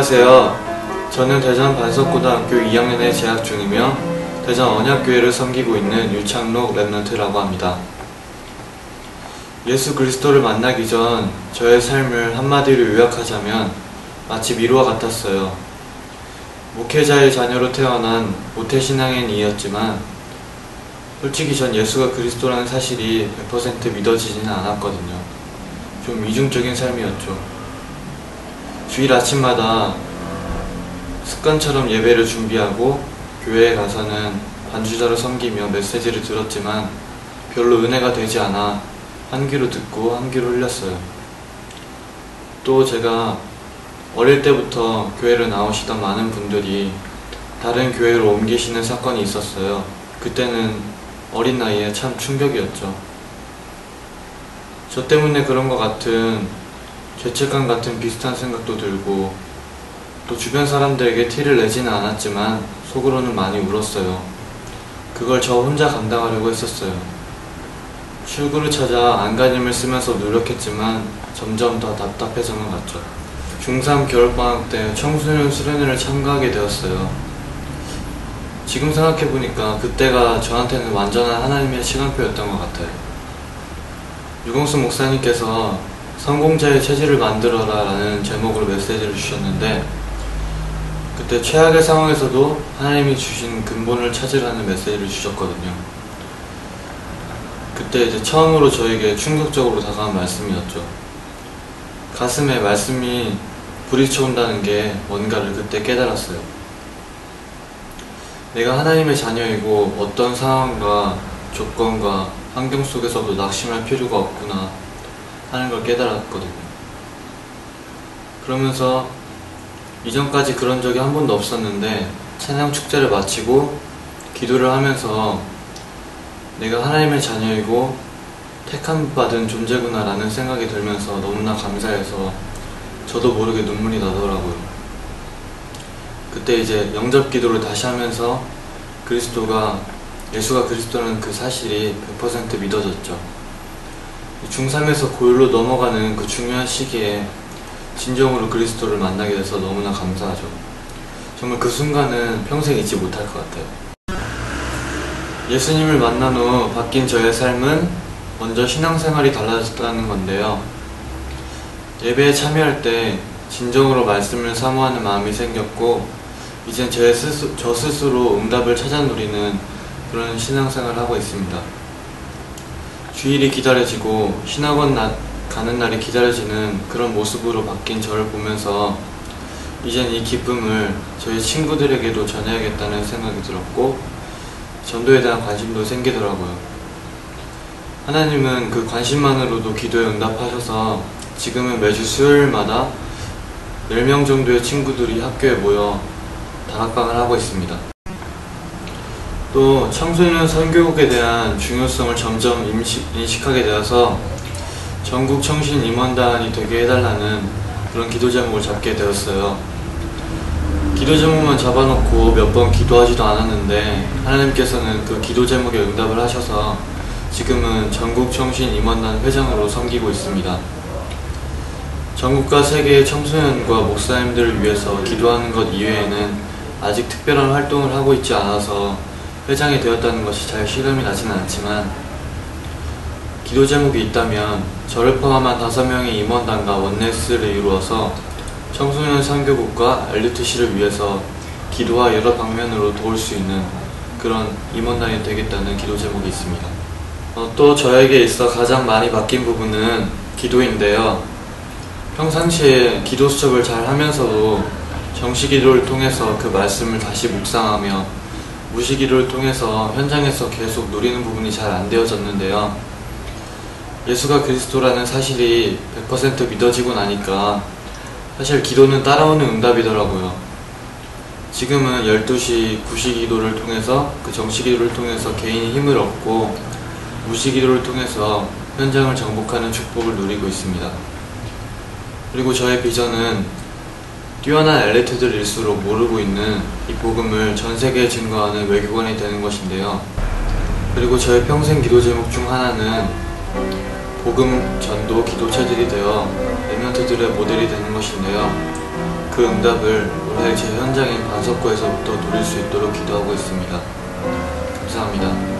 안녕하세요. 저는 대전 반석고등학교 2학년에 재학 중이며 대전 언약교회를 섬기고 있는 유창록 랩런트라고 합니다. 예수 그리스도를 만나기 전 저의 삶을 한마디로 요약하자면 마치 미로와 같았어요. 목회자의 자녀로 태어난 모태신앙인 이었지만 솔직히 전 예수가 그리스도라는 사실이 100% 믿어지지는 않았거든요. 좀 이중적인 삶이었죠. 주일 아침마다 습관처럼 예배를 준비하고 교회에 가서는 반주자로 섬기며 메시지를 들었지만 별로 은혜가 되지 않아 한 귀로 듣고 한 귀로 흘렸어요. 또 제가 어릴 때부터 교회를 나오시던 많은 분들이 다른 교회로 옮기시는 사건이 있었어요. 그때는 어린 나이에 참 충격이었죠. 저 때문에 그런 것 같은 죄책감 같은 비슷한 생각도 들고 또 주변 사람들에게 티를 내지는 않았지만 속으로는 많이 울었어요. 그걸 저 혼자 감당하려고 했었어요. 출구를 찾아 안간힘을 쓰면서 노력했지만 점점 더 답답해져만 갔죠. 중3 겨울방학 때 청소년 수련회를 참가하게 되었어요. 지금 생각해보니까 그때가 저한테는 완전한 하나님의 시간표였던 것 같아요. 유공수 목사님께서 성공자의 체질을 만들어라 라는 제목으로 메시지를 주셨는데 그때 최악의 상황에서도 하나님이 주신 근본을 찾으라는 메시지를 주셨거든요. 그때 이제 처음으로 저에게 충격적으로 다가온 말씀이었죠. 가슴에 말씀이 부딪혀 온다는 게 뭔가를 그때 깨달았어요. 내가 하나님의 자녀이고 어떤 상황과 조건과 환경 속에서도 낙심할 필요가 없구나 하는 걸 깨달았거든요. 그러면서 이전까지 그런 적이 한 번도 없었는데 찬양 축제를 마치고 기도를 하면서 내가 하나님의 자녀이고 택함 받은 존재구나라는 생각이 들면서 너무나 감사해서 저도 모르게 눈물이 나더라고요. 그때 이제 영접 기도를 다시 하면서 그리스도가 예수가 그리스도는 그 사실이 100% 믿어졌죠. 중3에서 고1로 넘어가는 그 중요한 시기에 진정으로 그리스도를 만나게 돼서 너무나 감사하죠. 정말 그 순간은 평생 잊지 못할 것 같아요. 예수님을 만난 후 바뀐 저의 삶은 먼저 신앙생활이 달라졌다는 건데요. 예배에 참여할 때 진정으로 말씀을 사모하는 마음이 생겼고, 이젠 제 스스, 저 스스로 응답을 찾아 누리는 그런 신앙생활을 하고 있습니다. 주일이 기다려지고 신학원 나, 가는 날이 기다려지는 그런 모습으로 바뀐 저를 보면서 이젠 이 기쁨을 저희 친구들에게도 전해야겠다는 생각이 들었고 전도에 대한 관심도 생기더라고요. 하나님은 그 관심만으로도 기도에 응답하셔서 지금은 매주 수요일마다 10명 정도의 친구들이 학교에 모여 다락방을 하고 있습니다. 또 청소년 선교국에 대한 중요성을 점점 인식, 인식하게 되어서 전국 청신 임원단이 되게 해달라는 그런 기도 제목을 잡게 되었어요. 기도 제목만 잡아놓고 몇 번 기도하지도 않았는데 하나님께서는 그 기도 제목에 응답을 하셔서 지금은 전국 청신 임원단 회장으로 섬기고 있습니다. 전국과 세계의 청소년과 목사님들을 위해서 기도하는 것 이외에는 아직 특별한 활동을 하고 있지 않아서 회장이 되었다는 것이 잘 실감이 나지는 않지만 기도 제목이 있다면 저를 포함한 다섯 명의 임원단과 원네스를 이루어서 청소년 선교국과 엘리트시를 위해서 기도와 여러 방면으로 도울 수 있는 그런 임원단이 되겠다는 기도 제목이 있습니다. 어, 또 저에게 있어 가장 많이 바뀐 부분은 기도인데요. 평상시에 기도 수첩을 잘 하면서도 정시 기도를 통해서 그 말씀을 다시 묵상하며 무시기를 통해서 현장에서 계속 누리는 부분이 잘 안 되어졌는데요. 예수가 그리스도라는 사실이 100% 믿어지고 나니까 사실 기도는 따라오는 응답이더라고요. 지금은 12시 구시기도를 통해서 그 정시기도를 통해서 개인이 힘을 얻고 무시기도를 통해서 현장을 정복하는 축복을 누리고 있습니다. 그리고 저의 비전은 뛰어난 엘리트들일수록 모르고 있는 이 복음을 전 세계에 증거하는 외교관이 되는 것인데요. 그리고 저의 평생 기도 제목 중 하나는 복음 전도 기도 체질이 되어 레멘트들의 모델이 되는 것인데요. 그그 응답을 올해 제 현장인 반석구에서부터 누릴 수 있도록 기도하고 있습니다. 감사합니다.